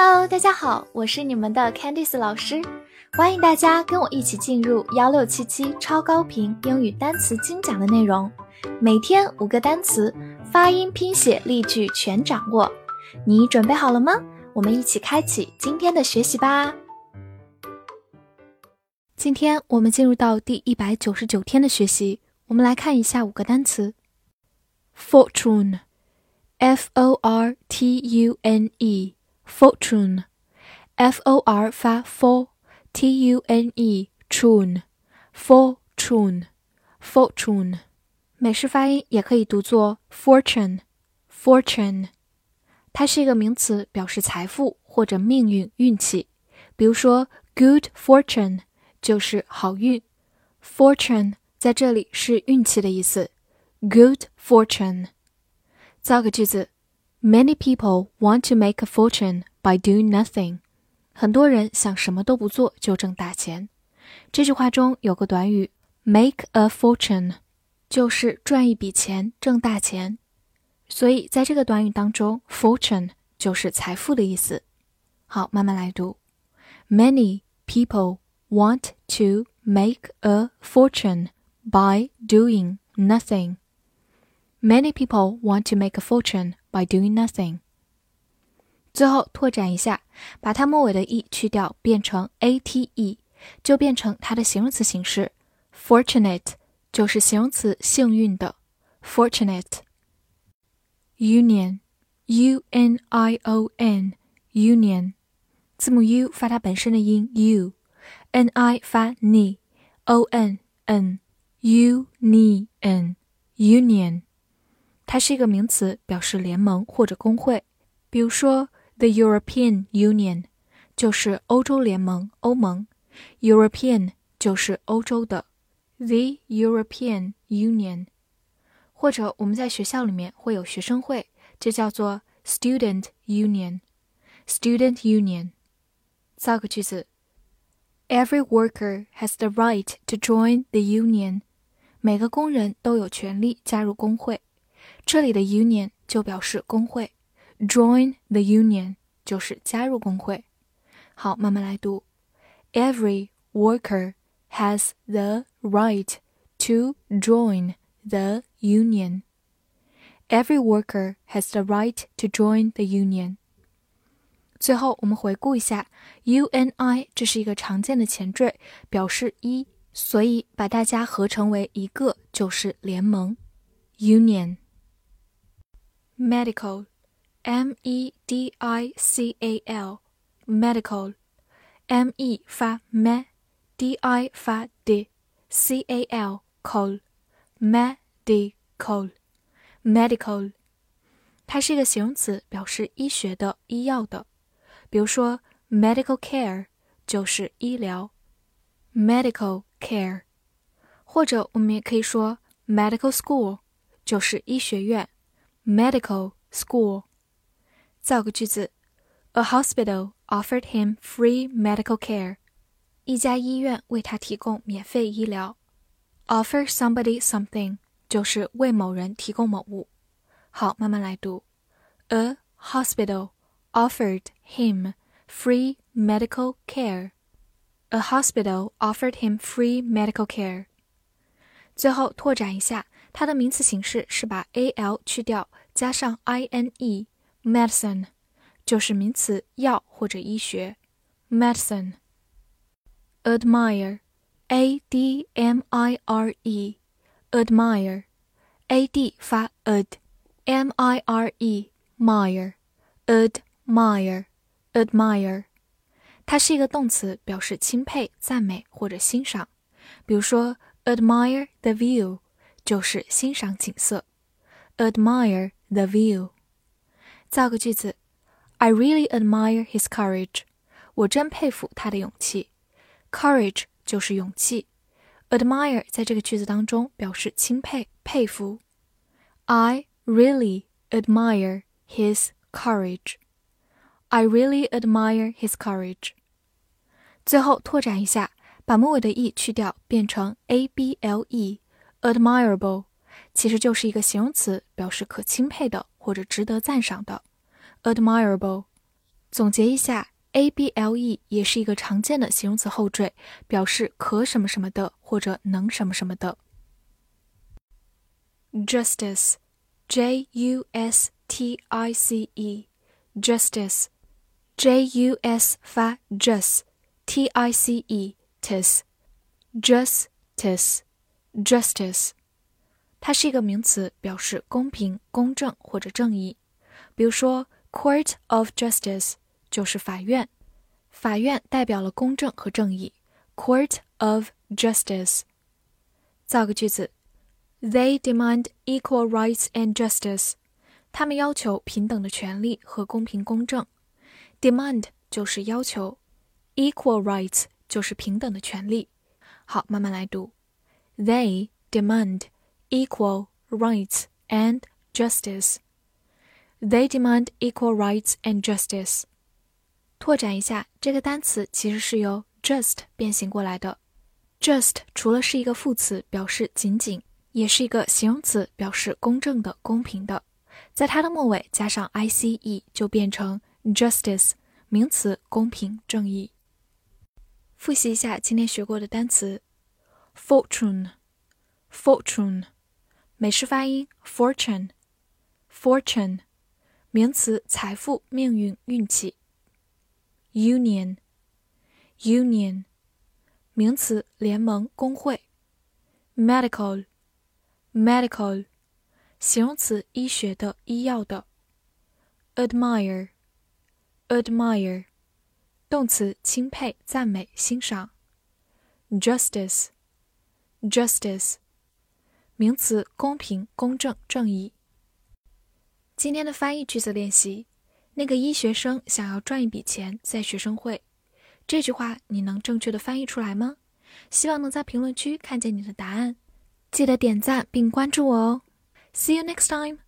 Hello，大家好，我是你们的 Candice 老师，欢迎大家跟我一起进入幺六七七超高频英语单词精讲的内容，每天五个单词，发音、拼写、例句全掌握，你准备好了吗？我们一起开启今天的学习吧。今天我们进入到第一百九十九天的学习，我们来看一下五个单词：fortune，f o r t u n e e，fortune，f o r 发 for，t u n e tune，fortune，fortune，美式发音也可以读作 fortune，fortune，它是一个名词，表示财富或者命运、运气。比如说 good fortune。就是好运，fortune 在这里是运气的意思。Good fortune。造个句子 ：Many people want to make a fortune by doing nothing。很多人想什么都不做就挣大钱。这句话中有个短语 make a fortune，就是赚一笔钱、挣大钱。所以在这个短语当中，fortune 就是财富的意思。好，慢慢来读：Many people。want to make a fortune by doing nothing. Many people want to make a fortune by doing nothing. 最后拓展一下，把它末尾的 e 去掉，变成 ate，就变成它的形容词形式。Fortunate 就是形容词幸运的，fortunate。Union，U N I O N，Union，字母 U 发它本身的音 U。n i 发 ni，O N N U N I N union，它是一个名词，表示联盟或者工会。比如说，the European Union 就是欧洲联盟、欧盟，European 就是欧洲的，the European Union。或者我们在学校里面会有学生会，就叫做 student union，student union。造个句子。Every worker has the right to join the union。每个工人都有权利加入工会。 这里的 union 就表示工会，join the union 就是加入工会。好，慢慢来读。Every worker has the right to join the union. Every worker has the right to join the union. 最后，我们回顾一下，uni 这是一个常见的前缀，表示一，所以把大家合成为一个就是联盟，union。medical，m e d i c a l，medical，m e 发 me，d i 发 d，c a l col，medical，medical，它是一个形容词，表示医学的、医药的。比如说，medical care 就是医疗，medical care，或者我们也可以说 medical school 就是医学院 ，medical school。造个句子：A hospital offered him free medical care。一家医院为他提供免费医疗。Offer somebody something 就是为某人提供某物。好，慢慢来读：A hospital。offered him free medical care. A hospital offered him free medical care. 最后拓展一下，它的名词形式是把 a l 去掉， 加上 i n e，medicine 就是名词药或者医学，medicine。admire，a d m i r e，admire，a d 发 ad，m i r e，mire，ad。admire, admire，它是一个动词，表示钦佩、赞美或者欣赏。比如说，admire the view 就是欣赏景色。admire the view。造个句子：I really admire his courage。我真佩服他的勇气。courage 就是勇气。admire 在这个句子当中表示钦佩、佩服。I really admire his courage。I really admire his courage。最后拓展一下，把末尾的 e 去掉，变成 a b l e，admirable， 其实就是一个形容词，表示可钦佩的或者值得赞赏的。admirable。总结一下，able 也是一个常见的形容词后缀，表示可什么什么的或者能什么什么的。justice，j u s t i c e，justice，j u s 发 just，t i c e，tis，justice，justice，它是一个名词，表示公平、公正或者正义。比如说，Court of Justice 就是法院，法院代表了公正和正义。Court of Justice。造个句子：They demand equal rights and justice。他们要求平等的权利和公平公正。Demand 就是要求，equal rights 就是平等的权利。好，慢慢来读。They demand Equal rights and justice. They demand equal rights and justice. 拓展一下，这个单词其实是由 just 变形过来的。just 除了是一个副词，表示仅仅，也是一个形容词，表示公正的、公平的。在它的末尾加上 i c e，就变成 justice，名词，公平、正义。复习一下今天学过的单词：fortune，fortune，美式发音 fortune，fortune。名词：财富、命运、运气。Union，Union，名词：联盟、工会。Medical，Medical，形容词：医学的、医药的。Admire，Admire，动词：钦佩、赞美、欣赏。Justice，Justice，名词：公平、公正、正义。今天的翻译句子练习：那个医学生想要赚一笔钱在学生会。这句话你能正确的翻译出来吗？希望能在评论区看见你的答案。记得点赞并关注我哦。See you next time.